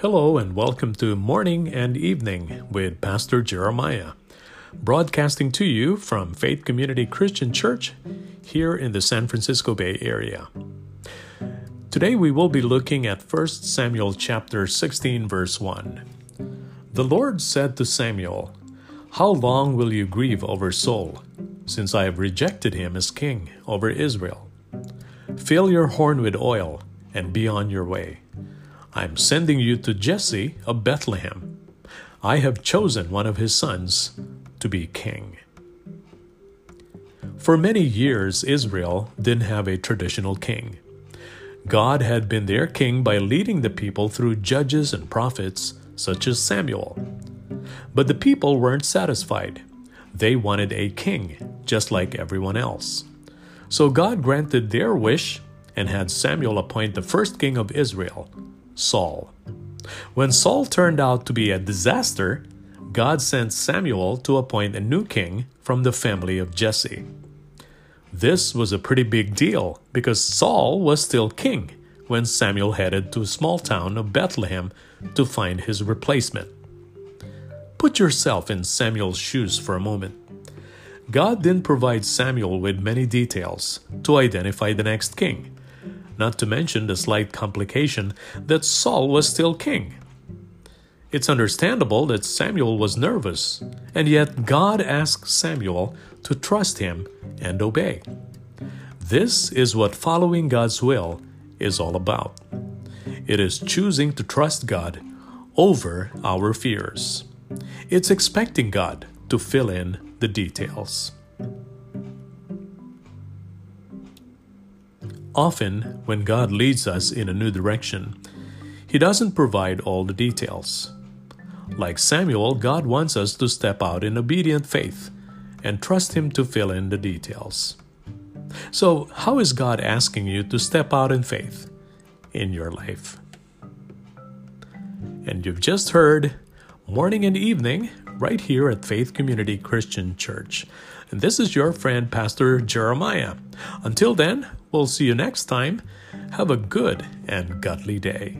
Hello, and welcome to Morning and Evening with Pastor Jeremiah, broadcasting to you from Faith Community Christian Church here in the San Francisco Bay Area. Today we will be looking at 1 Samuel chapter 16 verse 1. The Lord said to Samuel, How long will you grieve over Saul, since I have rejected him as king over Israel? Fill your horn with oil and be on your way. I am sending you to Jesse of Bethlehem. I have chosen one of his sons to be king. For many years, Israel didn't have a traditional king. God had been their king by leading the people through judges and prophets such as Samuel. But the people weren't satisfied. They wanted a king, just like everyone else. So God granted their wish and had Samuel appoint the first king of Israel, Saul. When Saul turned out to be a disaster, God sent Samuel to appoint a new king from the family of Jesse. This was a pretty big deal because Saul was still king when Samuel headed to a small town of Bethlehem to find his replacement. Put yourself in Samuel's shoes for a moment. God didn't provide Samuel with many details to identify the next king not to mention the slight complication that Saul was still king. It's understandable that Samuel was nervous, and yet God asked Samuel to trust him and obey. This is what following God's will is all about. It is choosing to trust God over our fears. It's expecting God to fill in the details. Often, when God leads us in a new direction, He doesn't provide all the details. Like Samuel, God wants us to step out in obedient faith and trust Him to fill in the details. So, how is God asking you to step out in faith in your life? And you've just heard Morning and Evening right here at Faith Community Christian Church. And this is your friend, Pastor Jeremiah. Until then, we'll see you next time. Have a good and godly day.